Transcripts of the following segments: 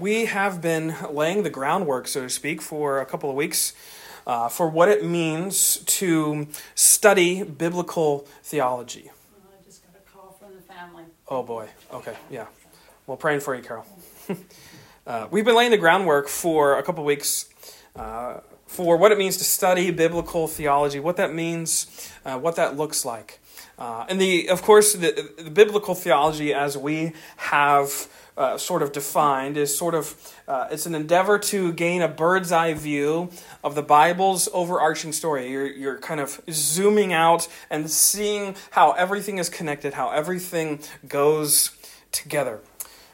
We have been laying the groundwork, so to speak, for a couple of weeks uh, for what it means to study biblical theology. I just got a call from the family. Oh boy. Okay. Yeah. Well, praying for you, Carol. uh, we've been laying the groundwork for a couple of weeks uh, for what it means to study biblical theology, what that means, uh, what that looks like. Uh, and the, of course, the, the biblical theology as we have uh, sort of defined is sort of uh, it's an endeavor to gain a bird's eye view of the Bible's overarching story. You're, you're kind of zooming out and seeing how everything is connected, how everything goes together.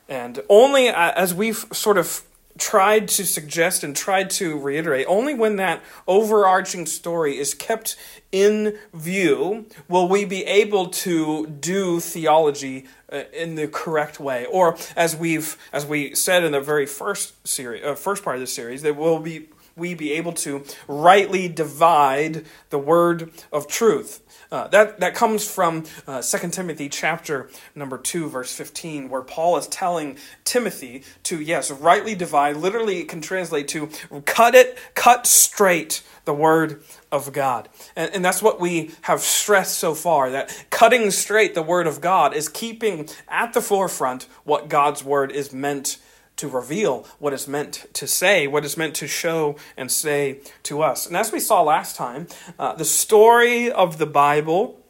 And only uh, as we've sort of tried to suggest and tried to reiterate, only when that overarching story is kept in view will we be able to do theology uh, in the correct way. Or as we've as we said in the very first series, uh, first part of the series, that will be we be able to rightly divide the word of truth. Uh, that, that comes from uh, 2 Timothy chapter number 2, verse 15, where Paul is telling Timothy to, yes, rightly divide. Literally, it can translate to cut it, cut straight the word of God. And, and that's what we have stressed so far that cutting straight the word of God is keeping at the forefront what God's word is meant to reveal what is meant to say, what is meant to show and say to us. And as we saw last time, uh, the story of the Bible.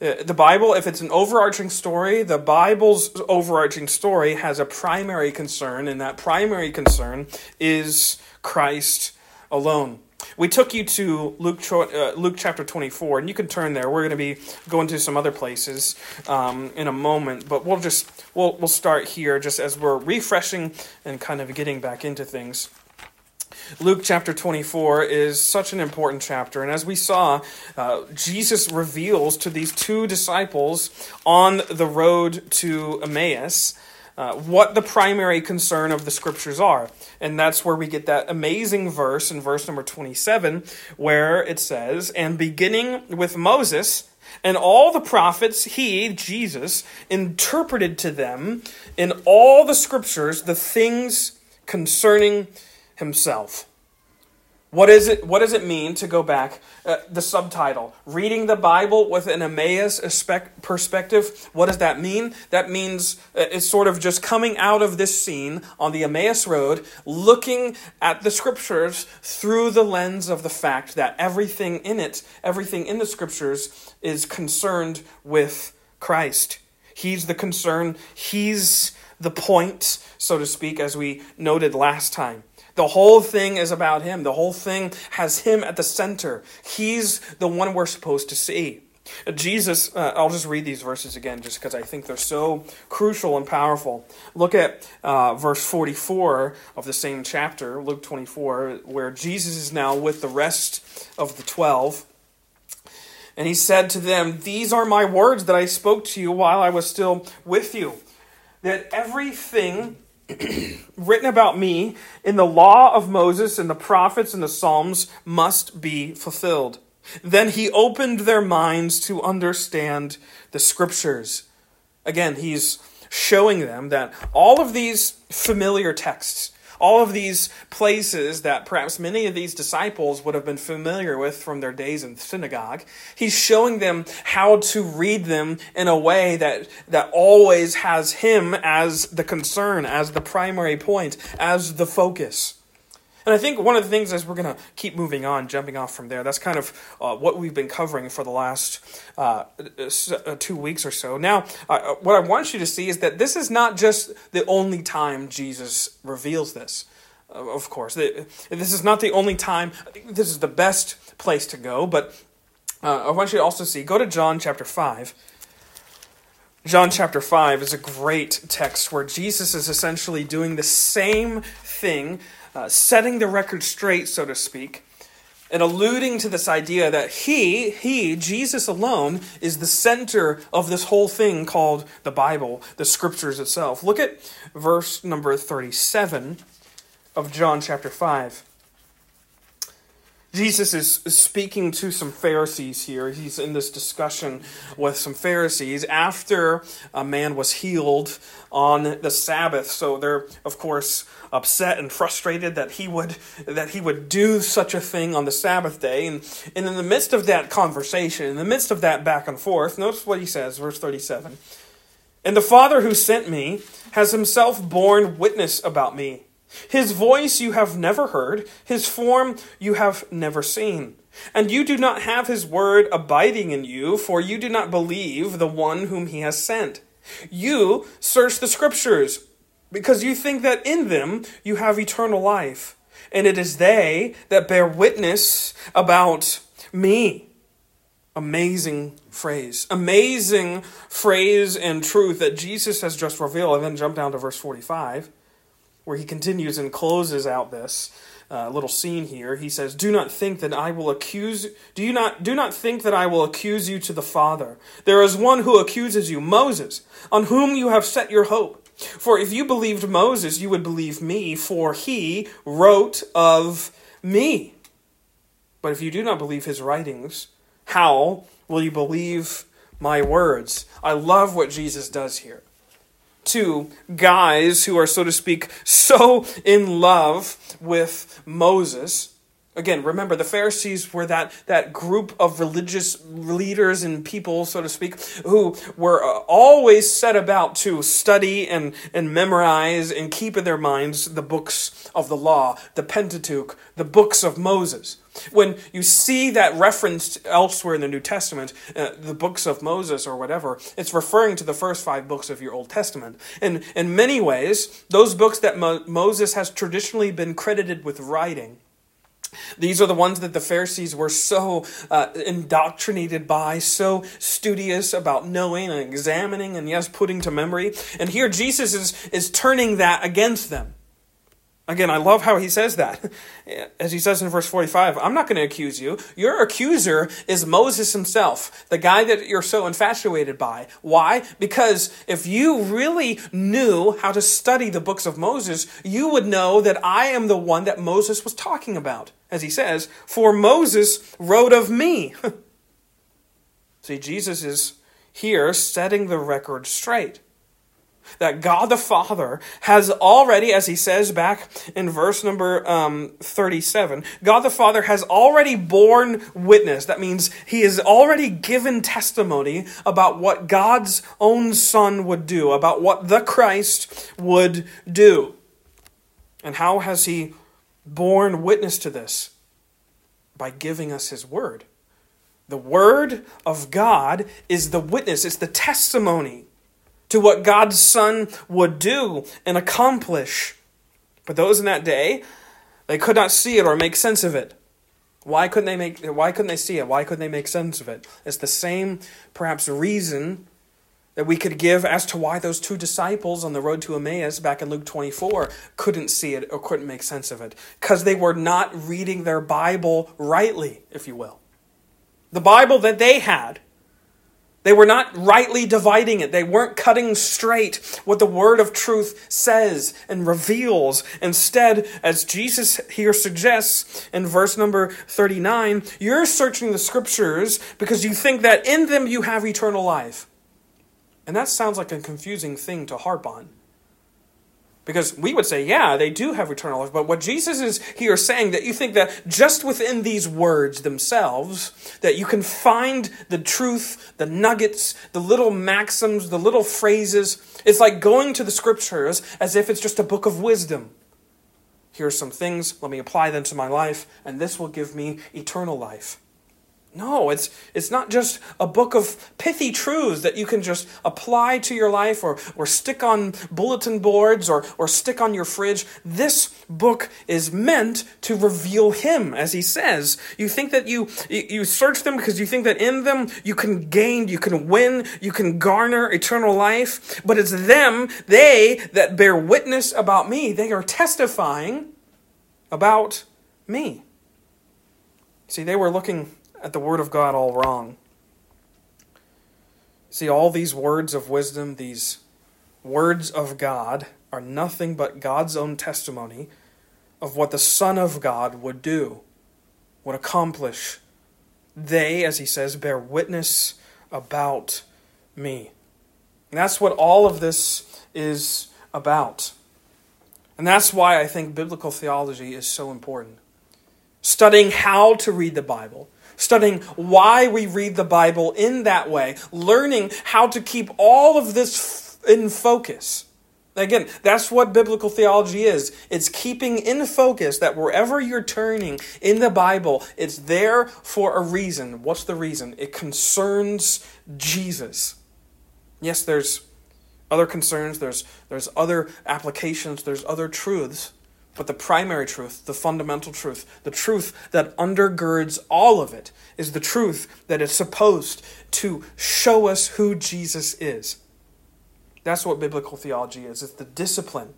Uh, the Bible, if it's an overarching story, the Bible's overarching story has a primary concern, and that primary concern is Christ alone. We took you to Luke, uh, Luke chapter 24, and you can turn there. We're going to be going to some other places um, in a moment, but we'll just we'll we'll start here just as we're refreshing and kind of getting back into things. Luke chapter 24 is such an important chapter. And as we saw, uh, Jesus reveals to these two disciples on the road to Emmaus uh, what the primary concern of the scriptures are. And that's where we get that amazing verse in verse number 27, where it says, And beginning with Moses and all the prophets, he, Jesus, interpreted to them in all the scriptures the things concerning himself. What is it? What does it mean to go back? Uh, the subtitle: Reading the Bible with an Emmaus perspective. What does that mean? That means uh, it's sort of just coming out of this scene on the Emmaus Road, looking at the Scriptures through the lens of the fact that everything in it, everything in the Scriptures, is concerned with Christ. He's the concern. He's the point, so to speak, as we noted last time. The whole thing is about him. The whole thing has him at the center. He's the one we're supposed to see. Jesus, uh, I'll just read these verses again just because I think they're so crucial and powerful. Look at uh, verse 44 of the same chapter, Luke 24, where Jesus is now with the rest of the twelve. And he said to them, These are my words that I spoke to you while I was still with you. That everything written about me in the law of Moses and the prophets and the Psalms must be fulfilled. Then he opened their minds to understand the scriptures. Again, he's showing them that all of these familiar texts, all of these places that perhaps many of these disciples would have been familiar with from their days in the synagogue. He's showing them how to read them in a way that, that always has him as the concern, as the primary point, as the focus. And I think one of the things as we're going to keep moving on, jumping off from there, that's kind of uh, what we've been covering for the last uh, uh two weeks or so. Now, uh, what I want you to see is that this is not just the only time Jesus reveals this. Uh, of course, this is not the only time. This is the best place to go, but uh, I want you to also see. Go to John chapter five. John chapter 5 is a great text where Jesus is essentially doing the same thing uh, setting the record straight, so to speak, and alluding to this idea that he, he, Jesus alone, is the center of this whole thing called the Bible, the scriptures itself. Look at verse number 37 of John chapter 5. Jesus is speaking to some Pharisees here. He's in this discussion with some Pharisees after a man was healed on the Sabbath. So they're, of course, upset and frustrated that he would that he would do such a thing on the Sabbath day. And, and in the midst of that conversation, in the midst of that back and forth, notice what he says, verse 37. And the Father who sent me has himself borne witness about me. His voice you have never heard, his form you have never seen. And you do not have his word abiding in you, for you do not believe the one whom he has sent. You search the scriptures, because you think that in them you have eternal life. And it is they that bear witness about me. Amazing phrase. Amazing phrase and truth that Jesus has just revealed. And then jump down to verse 45 where he continues and closes out this uh, little scene here. He says, "Do not think that I will accuse. Do you not? Do not think that I will accuse you to the Father. There is one who accuses you, Moses, on whom you have set your hope. For if you believed Moses, you would believe me, for he wrote of me. But if you do not believe his writings, how will you believe my words?" I love what Jesus does here to guys who are, so to speak, so in love with Moses. Again, remember, the Pharisees were that, that group of religious leaders and people, so to speak, who were uh, always set about to study and, and memorize and keep in their minds the books of the law, the Pentateuch, the books of Moses. When you see that referenced elsewhere in the New Testament, uh, the books of Moses or whatever, it's referring to the first five books of your Old Testament. And in many ways, those books that Mo- Moses has traditionally been credited with writing, these are the ones that the Pharisees were so uh, indoctrinated by, so studious about knowing and examining and, yes, putting to memory. And here Jesus is, is turning that against them. Again, I love how he says that. As he says in verse 45, I'm not going to accuse you. Your accuser is Moses himself, the guy that you're so infatuated by. Why? Because if you really knew how to study the books of Moses, you would know that I am the one that Moses was talking about. As he says, For Moses wrote of me. See, Jesus is here setting the record straight that God the Father has already, as he says back in verse number um, 37, God the Father has already borne witness. That means he has already given testimony about what God's own Son would do, about what the Christ would do. And how has he borne witness to this? By giving us his word. The word of God is the witness, it's the testimony to what God's Son would do and accomplish. But those in that day, they could not see it or make sense of it. Why couldn't they make why couldn't they see it? Why couldn't they make sense of it? It's the same perhaps reason that we could give as to why those two disciples on the road to Emmaus back in Luke 24 couldn't see it or couldn't make sense of it because they were not reading their Bible rightly, if you will. The Bible that they had they were not rightly dividing it. They weren't cutting straight what the word of truth says and reveals. Instead, as Jesus here suggests in verse number 39, you're searching the scriptures because you think that in them you have eternal life. And that sounds like a confusing thing to harp on. Because we would say, yeah, they do have eternal life. But what Jesus is here saying, that you think that just within these words themselves, that you can find the truth, the nuggets, the little maxims, the little phrases. It's like going to the scriptures as if it's just a book of wisdom. Here are some things, let me apply them to my life, and this will give me eternal life. No, it's, it's not just a book of pithy truths that you can just apply to your life or, or stick on bulletin boards or, or stick on your fridge. This book is meant to reveal Him, as He says. You think that you, you search them because you think that in them you can gain, you can win, you can garner eternal life. But it's them, they, that bear witness about me. They are testifying about me. See, they were looking at the Word of God all wrong. See, all these words of wisdom, these words of God, are nothing but God's own testimony of what the Son of God would do would accomplish. They, as he says, bear witness about me. And that's what all of this is about. And that's why I think biblical theology is so important. Studying how to read the Bible, studying why we read the Bible in that way, learning how to keep all of this in focus. Again, that's what biblical theology is. It's keeping in focus that wherever you're turning in the Bible, it's there for a reason. What's the reason? It concerns Jesus. Yes, there's other concerns, there's, there's other applications, there's other truths, but the primary truth, the fundamental truth, the truth that undergirds all of it, is the truth that is supposed to show us who Jesus is. That's what biblical theology is it's the discipline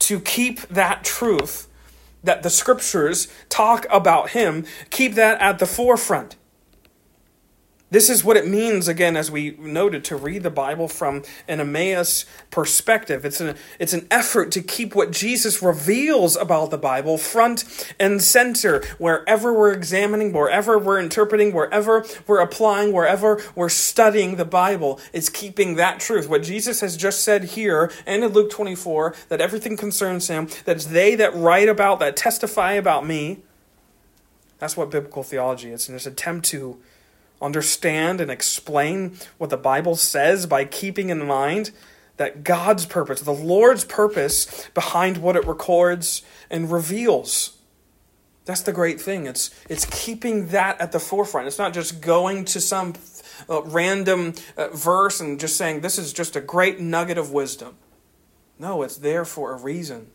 to keep that truth that the scriptures talk about him, keep that at the forefront. This is what it means, again, as we noted, to read the Bible from an Emmaus perspective. It's an, it's an effort to keep what Jesus reveals about the Bible front and center wherever we're examining, wherever we're interpreting, wherever we're applying, wherever we're studying the Bible. It's keeping that truth. What Jesus has just said here and in Luke 24, that everything concerns him, that it's they that write about, that testify about me. That's what biblical theology is. And it's an attempt to understand and explain what the Bible says by keeping in mind that God's purpose, the Lord's purpose behind what it records and reveals. That's the great thing. It's, it's keeping that at the forefront. It's not just going to some uh, random uh, verse and just saying, this is just a great nugget of wisdom. No, it's there for a reason.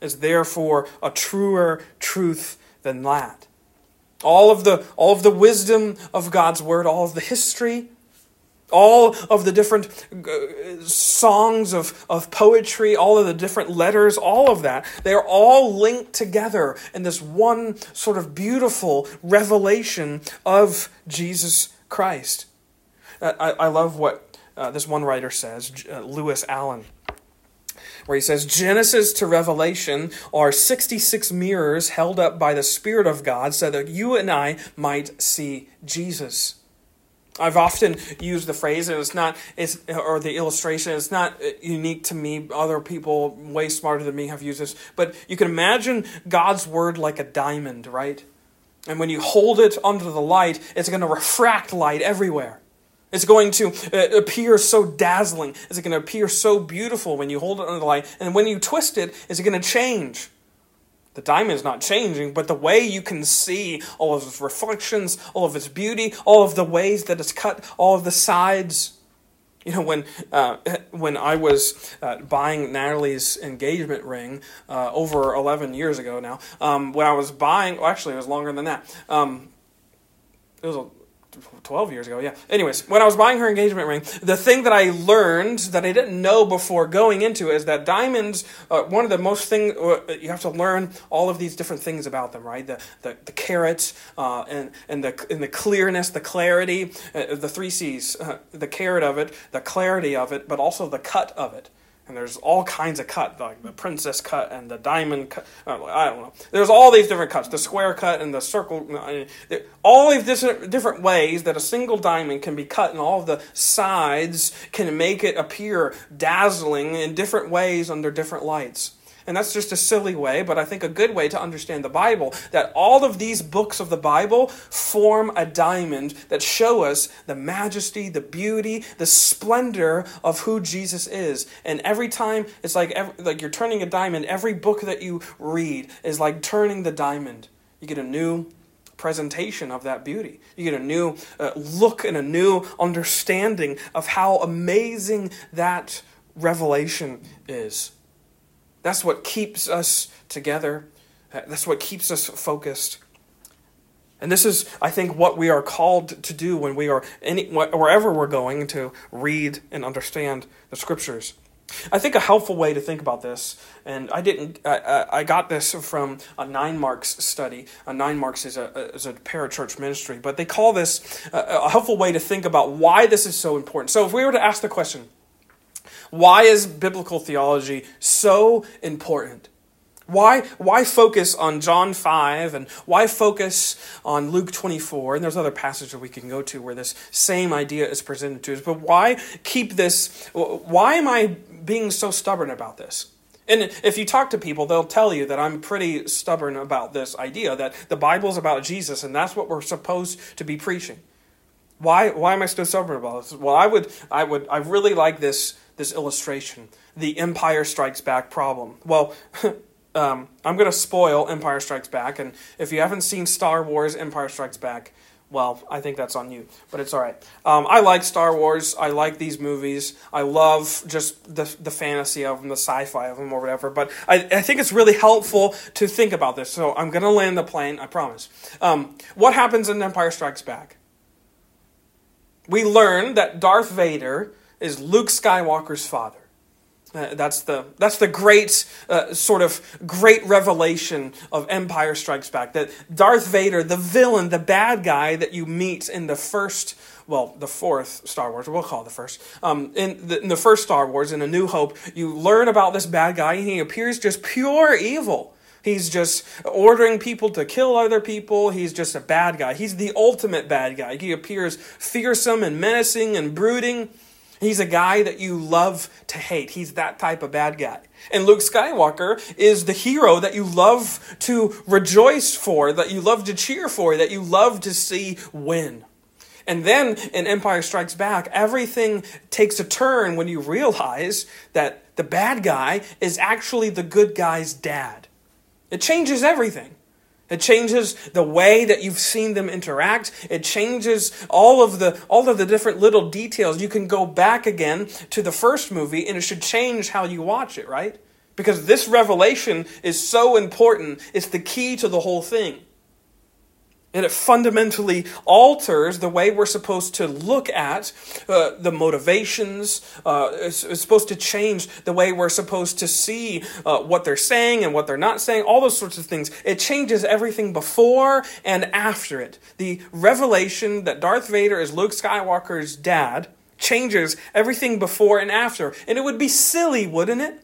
It's there for a truer truth than that. All of the, all of the wisdom of God's word, all of the history, all of the different uh, songs of, of poetry, all of the different letters, all of that, they're all linked together in this one sort of beautiful revelation of Jesus Christ. Uh, I, I love what uh, this one writer says, uh, Lewis Allen where he says Genesis to Revelation are 66 mirrors held up by the Spirit of God so that you and I might see Jesus. I've often used the phrase, and it's not, it's, or the illustration, it's not unique to me. Other people, way smarter than me, have used this. But you can imagine God's word like a diamond, right? And when you hold it under the light, it's going to refract light everywhere. It's going to uh, appear so dazzling. Is it going to appear so beautiful when you hold it under the light. And when you twist it, is it going to change? The diamond is not changing, but the way you can see all of its reflections, all of its beauty, all of the ways that it's cut, all of the sides. You know, when uh, when I was uh, buying Natalie's engagement ring uh, over 11 years ago now, um, when I was buying, well, actually, it was longer than that. Um, it was a 12 years ago, yeah. Anyways, when I was buying her engagement ring, the thing that I learned that I didn't know before going into is that diamonds, uh, one of the most thing uh, you have to learn all of these different things about them, right? The the, the carats uh, and and the and the clearness, the clarity, uh, the three C's, uh, the carat of it, the clarity of it, but also the cut of it and there's all kinds of cut, like the princess cut and the diamond cut. Uh, I don't know. There's all these different cuts, the square cut and the circle. All these different ways that a single diamond can be cut, and all the sides can make it appear dazzling in different ways under different lights. And that's just a silly way, but I think a good way to understand the Bible. That all of these books of the Bible form a diamond that show us the majesty, the beauty, the splendor of who Jesus is. And every time it's like every, like you're turning a diamond. Every book that you read is like turning the diamond. You get a new presentation of that beauty. You get a new uh, look and a new understanding of how amazing that revelation is. That's what keeps us together. That's what keeps us focused. And this is, I think, what we are called to do when we are any, wherever we're going to read and understand the scriptures. I think a helpful way to think about this, and I didn't, I, I got this from a Nine Marks study. A Nine Marks is a, is a parachurch ministry, but they call this a, a helpful way to think about why this is so important. So if we were to ask the question, why is biblical theology so important? Why, why focus on John 5 and why focus on Luke 24? And there's other passages we can go to where this same idea is presented to us. But why keep this? Why am I being so stubborn about this? And if you talk to people, they'll tell you that I'm pretty stubborn about this idea that the Bible's about Jesus and that's what we're supposed to be preaching. Why, why am I so stubborn about this? Well, I would, I would, I really like this, this illustration, the Empire Strikes Back problem. Well, um, I'm going to spoil Empire Strikes Back, and if you haven't seen Star Wars Empire Strikes Back, well, I think that's on you, but it's all right. Um, I like Star Wars. I like these movies. I love just the, the fantasy of them, the sci fi of them, or whatever. But I, I think it's really helpful to think about this. So I'm going to land the plane, I promise. Um, what happens in Empire Strikes Back? We learn that Darth Vader is Luke Skywalker's father. Uh, that's the that's the great uh, sort of great revelation of Empire Strikes Back. That Darth Vader, the villain, the bad guy that you meet in the first, well, the fourth Star Wars, we'll call it the first. Um, in, the, in the first Star Wars, in A New Hope, you learn about this bad guy, and he appears just pure evil. He's just ordering people to kill other people. He's just a bad guy. He's the ultimate bad guy. He appears fearsome and menacing and brooding. He's a guy that you love to hate. He's that type of bad guy. And Luke Skywalker is the hero that you love to rejoice for, that you love to cheer for, that you love to see win. And then in Empire Strikes Back, everything takes a turn when you realize that the bad guy is actually the good guy's dad. It changes everything. It changes the way that you've seen them interact. It changes all of the all of the different little details. You can go back again to the first movie and it should change how you watch it, right? Because this revelation is so important. It's the key to the whole thing. And it fundamentally alters the way we're supposed to look at uh, the motivations. Uh, it's, it's, supposed to change the way we're supposed to see uh, what they're saying and what they're not saying, all those sorts of things. It changes everything before and after it. The revelation that Darth Vader is Luke Skywalker's dad changes everything before and after. And it would be silly, wouldn't it?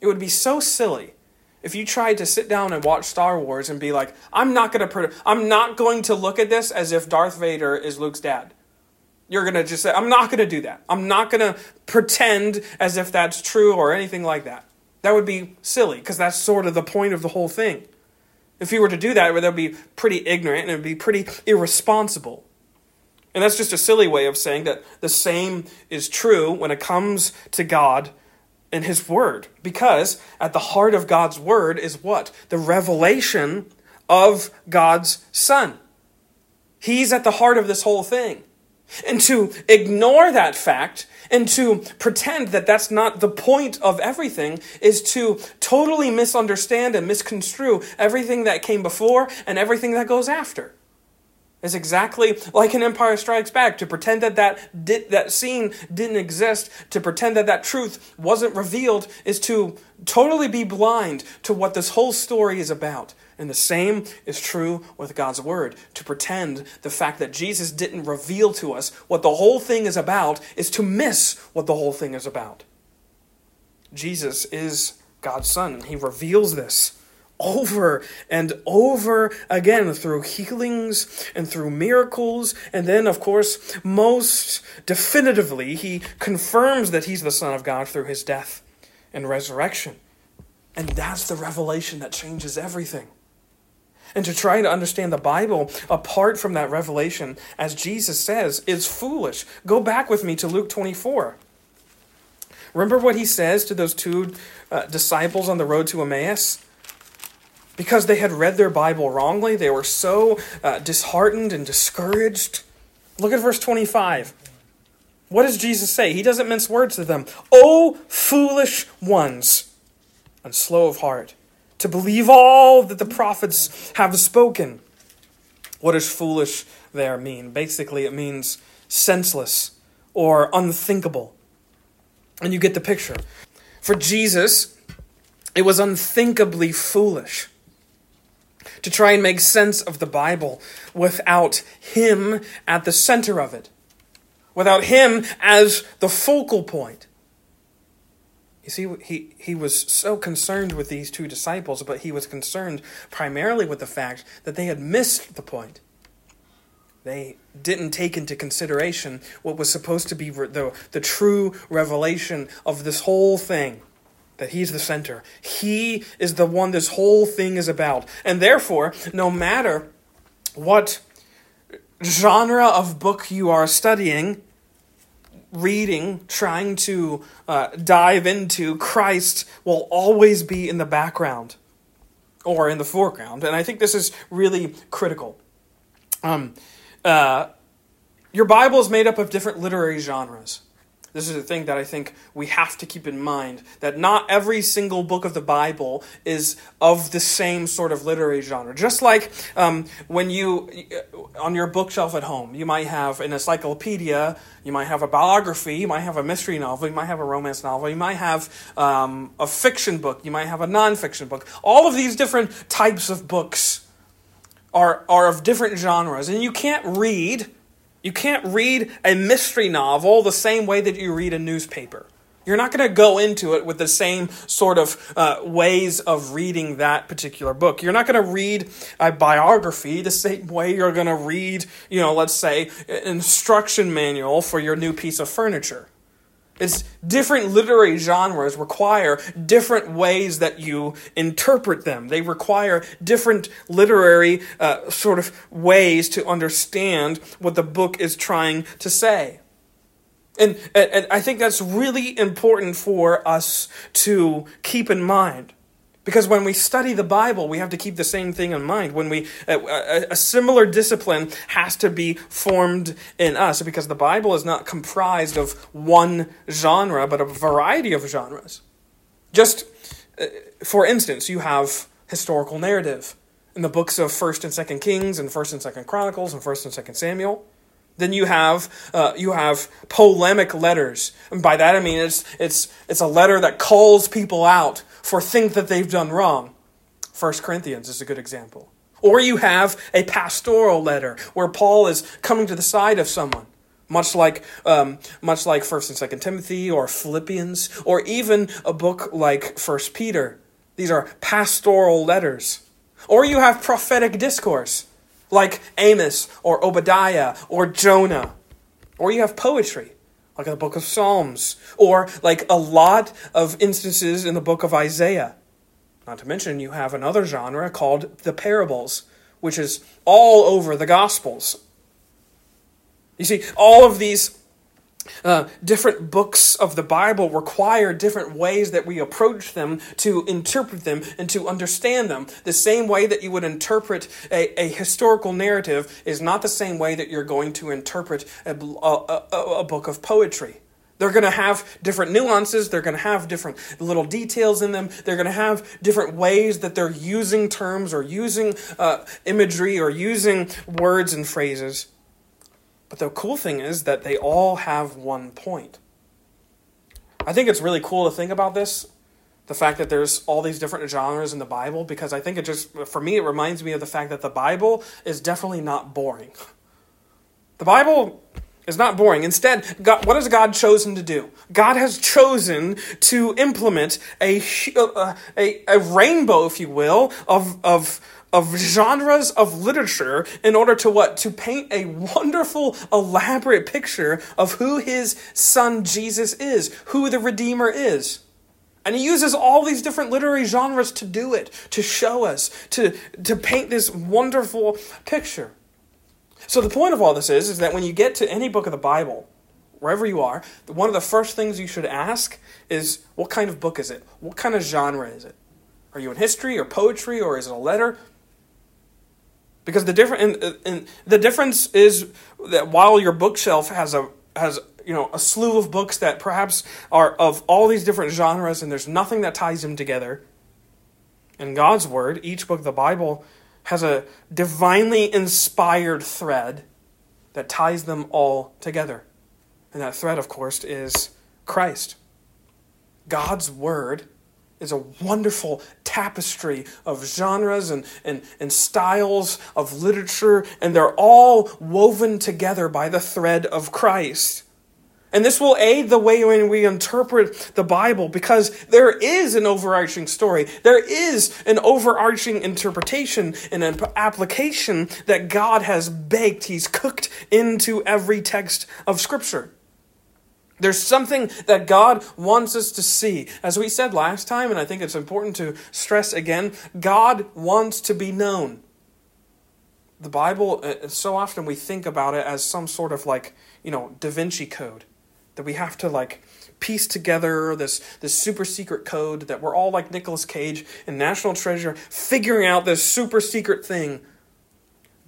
It would be so silly if you tried to sit down and watch Star Wars and be like, I'm not going to I'm not going to look at this as if Darth Vader is Luke's dad. You're going to just say, I'm not going to do that. I'm not going to pretend as if that's true or anything like that. That would be silly because that's sort of the point of the whole thing. If you were to do that, that would be pretty ignorant and it would be pretty irresponsible. And that's just a silly way of saying that the same is true when it comes to God in His Word. Because at the heart of God's Word is what? The revelation of God's Son. He's at the heart of this whole thing. And to ignore that fact and to pretend that that's not the point of everything is to totally misunderstand and misconstrue everything that came before and everything that goes after. It's exactly like an Empire Strikes Back. To pretend that that, that scene didn't exist, to pretend that that truth wasn't revealed, is to totally be blind to what this whole story is about. And the same is true with God's Word. To pretend the fact that Jesus didn't reveal to us what the whole thing is about is to miss what the whole thing is about. Jesus is God's Son, and He reveals this over and over again through healings and through miracles. And then, of course, most definitively, he confirms that he's the Son of God through his death and resurrection. And that's the revelation that changes everything. And to try to understand the Bible apart from that revelation, as Jesus says, is foolish. Go back with me to Luke 24. Remember what he says to those two uh, disciples on the road to Emmaus? Because they had read their Bible wrongly. They were so uh, disheartened and discouraged. Look at verse 25. What does Jesus say? He doesn't mince words to them. O foolish ones, and slow of heart, to believe all that the prophets have spoken. What does foolish there mean? Basically, it means senseless or unthinkable. And you get the picture. For Jesus, it was unthinkably foolish to try and make sense of the Bible without Him at the center of it, without Him as the focal point. You see, he, he was so concerned with these two disciples, but he was concerned primarily with the fact that they had missed the point. They didn't take into consideration what was supposed to be the, the true revelation of this whole thing that he's the center. He is the one this whole thing is about. And therefore, no matter what genre of book you are studying, reading, trying to uh, dive into, Christ will always be in the background or in the foreground. And I think this is really critical. Um, uh, your Bible is made up of different literary genres. This is a thing that I think we have to keep in mind that not every single book of the Bible is of the same sort of literary genre. Just like um, when you, uh, on your bookshelf at home, you might have an encyclopedia, you might have a biography, you might have a mystery novel, you might have a romance novel, you might have um, a fiction book, you might have a nonfiction book. All of these different types of books are, are of different genres, and you can't read you can't read a mystery novel the same way that you read a newspaper. You're not going to go into it with the same sort of uh, ways of reading that particular book. You're not going to read a biography the same way you're going to read, you know, let's say, an instruction manual for your new piece of furniture. It's different literary genres require different ways that you interpret them. They require different literary uh, sort of ways to understand what the book is trying to say. And, and I think that's really important for us to keep in mind. Because when we study the Bible, we have to keep the same thing in mind. When we a, a, similar discipline has to be formed in us, because the Bible is not comprised of one genre, but a variety of genres. Just uh, for instance, you have historical narrative in the books of First and Second Kings and First and Second Chronicles and First and Second Samuel. Then you have uh, you have polemic letters, and by that I mean it's it's it's a letter that calls people out for things that they've done wrong. First Corinthians is a good example. Or you have a pastoral letter where Paul is coming to the side of someone, much like um, much like First and Second Timothy or Philippians, or even a book like First Peter. These are pastoral letters. Or you have prophetic discourse like Amos or Obadiah or Jonah. Or you have poetry, like the book of Psalms, or like a lot of instances in the book of Isaiah. Not to mention, you have another genre called the parables, which is all over the Gospels. You see, all of these uh, different books of the Bible require different ways that we approach them to interpret them and to understand them. The same way that you would interpret a, a historical narrative is not the same way that you're going to interpret a, a, a, book of poetry. They're going to have different nuances. They're going to have different little details in them. They're going to have different ways that they're using terms or using uh, imagery or using words and phrases. But the cool thing is that they all have one point. I think it's really cool to think about this the fact that there's all these different genres in the Bible because I think it just, for me, it reminds me of the fact that the Bible is definitely not boring. The Bible is not boring. Instead, God, what has God chosen to do? God has chosen to implement a, uh, a, a rainbow, if you will, of, of of genres of literature in order to what? To paint a wonderful, elaborate picture of who his son Jesus is, who the Redeemer is. And he uses all these different literary genres to do it, to show us, to, to paint this wonderful picture. So the point of all this is, is that when you get to any book of the Bible, wherever you are, one of the first things you should ask is, what kind of book is it? What kind of genre is it? Are you in history or poetry or is it a letter? Because the different and, uh, and the difference is that while your bookshelf has a has you know a slew of books that perhaps are of all these different genres and there's nothing that ties them together in god's word each book of the bible has a divinely inspired thread that ties them all together. And that thread of course is christ. God's word is a wonderful tapestry of genres and, and, and styles of literature, and they're all woven together by the thread of Christ. And this will aid the way when we interpret the Bible because there is an overarching story. There is an overarching interpretation and an application that God has baked, He's cooked into every text of Scripture. There's something that God wants us to see. As we said last time, and I think it's important to stress again, God wants to be known. The Bible, uh, so often we think about it as some sort of like, you know, Da Vinci Code that we have to like piece together this this super secret code that we're all like Nicolas Cage in National Treasure figuring out this super secret thing.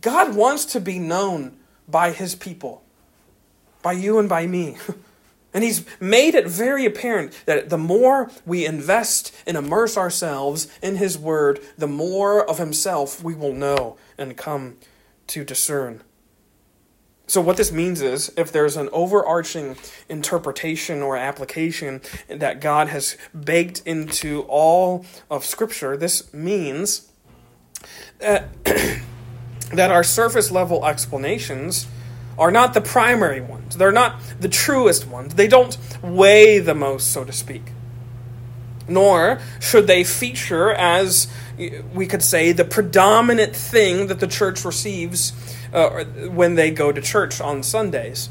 God wants to be known by his people. By you and by me. And he's made it very apparent that the more we invest and immerse ourselves in his word, the more of himself we will know and come to discern. So, what this means is if there's an overarching interpretation or application that God has baked into all of Scripture, this means that, that our surface level explanations are not the primary ones. They're not the truest ones. They don't weigh the most, so to speak. Nor should they feature as, we could say, the predominant thing that the church receives uh, when they go to church on Sundays.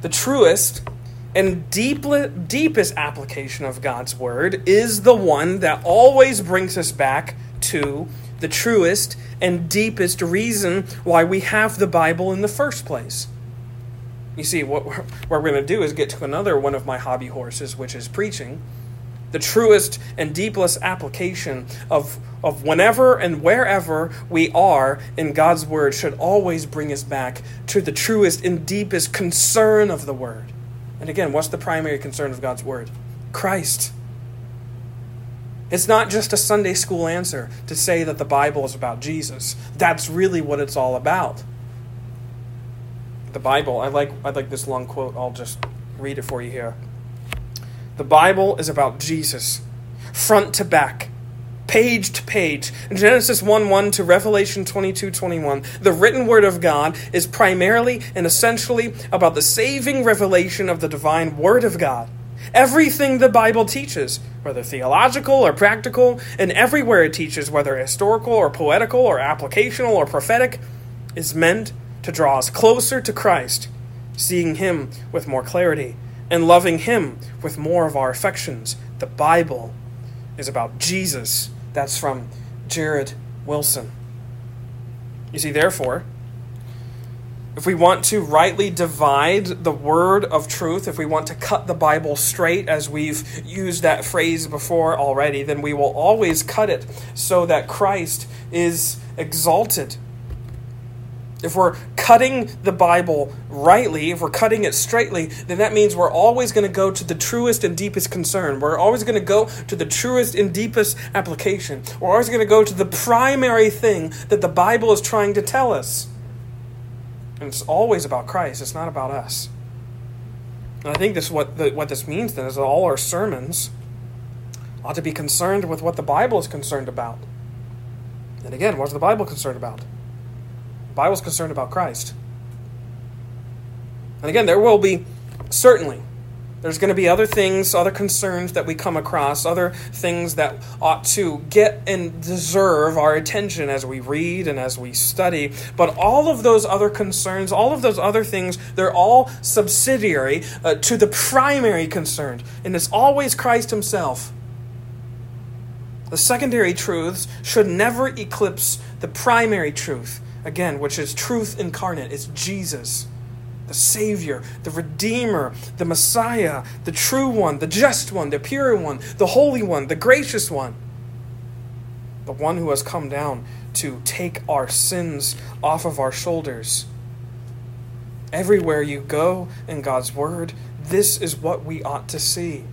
The truest and deepest application of God's word is the one that always brings us back to the truest and deepest reason why we have the Bible in the first place. You see, what we're, what we're going to do is get to another one of my hobby horses, which is preaching the truest and deepest application of, of whenever and wherever we are in God's Word should always bring us back to the truest and deepest concern of the Word. And again, what's the primary concern of God's Word? Christ. It's not just a Sunday school answer to say that the Bible is about Jesus. That's really what it's all about. The Bible, I like I like this long quote. I'll just read it for you here. The Bible is about Jesus, front to back, page to page. Genesis 1 1 to Revelation 22 21. The written word of God is primarily and essentially about the saving revelation of the divine word of God. Everything the Bible teaches, whether theological or practical, and everywhere it teaches, whether historical or poetical or applicational or prophetic, is meant to draw us closer to Christ, seeing Him with more clarity and loving Him with more of our affections. The Bible is about Jesus. That's from Jared Wilson. You see, therefore, if we want to rightly divide the word of truth, if we want to cut the Bible straight, as we've used that phrase before already, then we will always cut it so that Christ is exalted if we're cutting the Bible rightly, if we're cutting it straightly, then that means we're always going to go to the truest and deepest concern. We're always going to go to the truest and deepest application. We're always going to go to the primary thing that the Bible is trying to tell us. And it's always about Christ, it's not about us. And I think this what the, what this means then is that all our sermons ought to be concerned with what the Bible is concerned about. And again, what's the Bible concerned about? The Bible's concerned about Christ. And again, there will be certainly there's going to be other things, other concerns that we come across, other things that ought to get and deserve our attention as we read and as we study. But all of those other concerns, all of those other things, they're all subsidiary uh, to the primary concern, and it's always Christ Himself. The secondary truths should never eclipse the primary truth again, which is truth incarnate. It's Jesus, the Savior, the Redeemer, the Messiah, the true one, the just one, the pure one, the holy one, the gracious one. The one who has come down to take our sins off of our shoulders. Everywhere you go in God's Word, this is what we ought to see.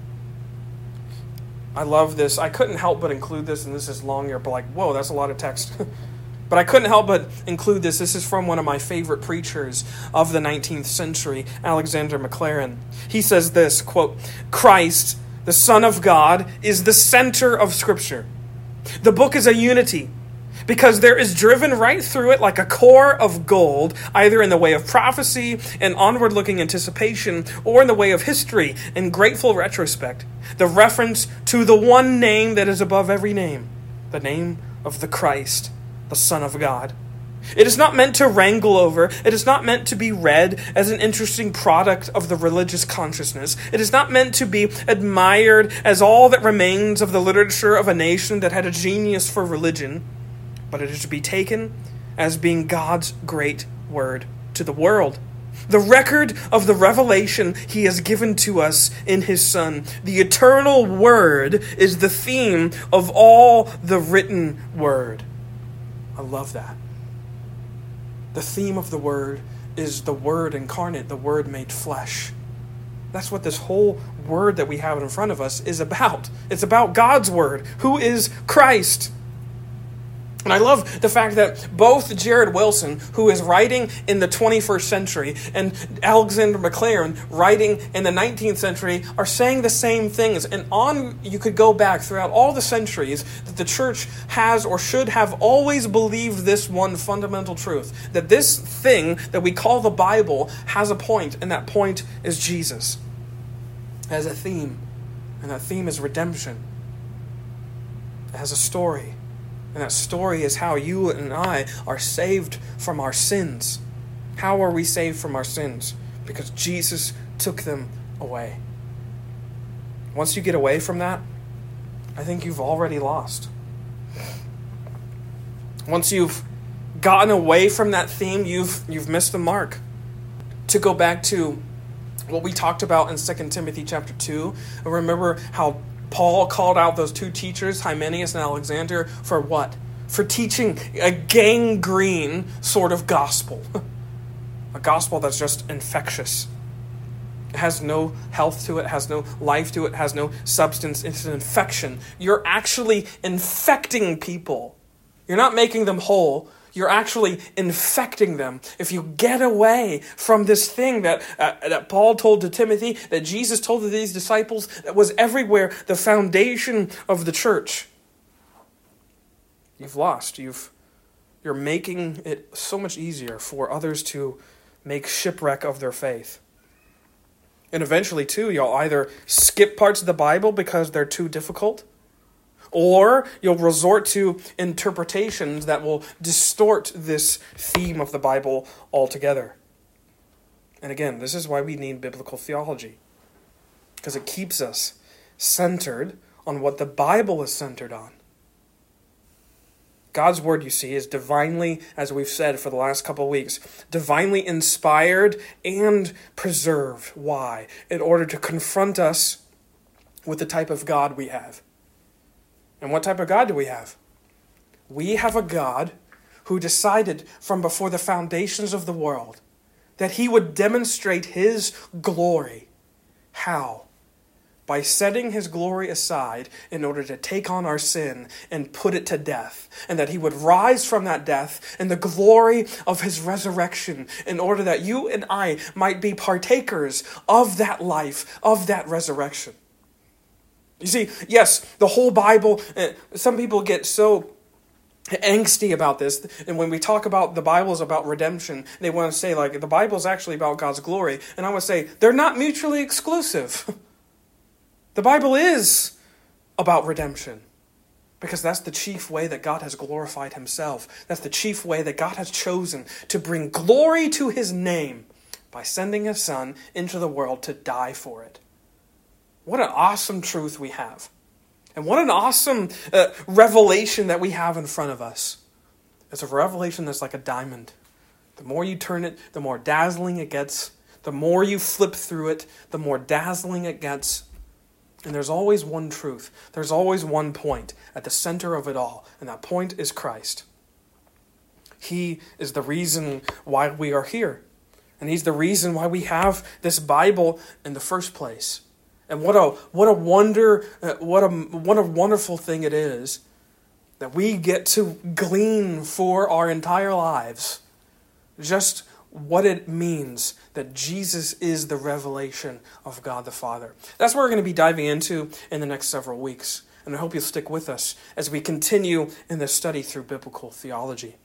I love this. I couldn't help but include this, and this is longer, but like, whoa, that's a lot of text. But I couldn't help but include this. This is from one of my favorite preachers of the 19th century, Alexander Maclaren. He says this quote, Christ, the Son of God, is the center of Scripture. The book is a unity. because there is driven right through it like a core of gold, either in the way of prophecy and onward looking anticipation, or in the way of history and grateful retrospect, the reference to the one name that is above every name, the name of the Christ, the Son of God. It is not meant to wrangle over. It is not meant to be read as an interesting product of the religious consciousness. It is not meant to be admired as all that remains of the literature of a nation that had a genius for religion but it is to be taken as being God's great word to the world. The record of the revelation he has given to us in his Son. The eternal word is the theme of all the written word. I love that. The theme of the word is the word incarnate, the word made flesh. That's what this whole word that we have in front of us is about. It's about God's word, who is Christ. And I love the fact that both Jared Wilson, who is writing in the 21st century, and Alexander Maclaren, writing in the 19th century, are saying the same things. And on, you could go back throughout all the centuries that the church has or should have always believed this one fundamental truth that this thing that we call the Bible has a point, and that point is Jesus. Has a theme, and that theme is redemption. It has a story and that story is how you and I are saved from our sins. How are we saved from our sins? Because Jesus took them away. Once you get away from that, I think you've already lost. Once you've gotten away from that theme, you've you've missed the mark. To go back to what we talked about in 2 Timothy chapter 2, remember how Paul called out those two teachers, Hymenaeus and Alexander, for what? For teaching a gangrene sort of gospel. a gospel that's just infectious. It has no health to it, has no life to it, has no substance. It's an infection. You're actually infecting people. You're not making them whole, you're actually infecting them. If you get away from this thing that, uh, that Paul told to Timothy, that Jesus told to these disciples, that was everywhere, the foundation of the church, you've lost. You've, you're making it so much easier for others to make shipwreck of their faith. And eventually, too, you'll either skip parts of the Bible because they're too difficult or you'll resort to interpretations that will distort this theme of the Bible altogether. And again, this is why we need biblical theology, because it keeps us centered on what the Bible is centered on. God's word, you see, is divinely, as we've said for the last couple weeks, divinely inspired and preserved. Why? In order to confront us with the type of God we have. And what type of God do we have? We have a God who decided from before the foundations of the world that he would demonstrate his glory. How? By setting his glory aside in order to take on our sin and put it to death, and that he would rise from that death in the glory of his resurrection, in order that you and I might be partakers of that life, of that resurrection. You see, yes, the whole Bible, uh, some people get so angsty about this and when we talk about the bible is about redemption they want to say like the bible is actually about god's glory and i would say they're not mutually exclusive. The bible is about redemption because that's the chief way that god has glorified himself. That's the chief way that god has chosen to bring glory to his name by sending his son into the world to die for it what an awesome truth we have. And what an awesome uh, revelation that we have in front of us. It's a revelation that's like a diamond. The more you turn it, the more dazzling it gets. The more you flip through it, the more dazzling it gets. And there's always one truth. There's always one point at the center of it all, and that point is Christ. He is the reason why we are here. And He's the reason why we have this Bible in the first place. And what a what a wonder uh, what a what a wonderful thing it is that we get to glean for our entire lives just what it means that Jesus is the revelation of God the Father. That's what we're going to be diving into in the next several weeks. And I hope you'll stick with us as we continue in this study through biblical theology.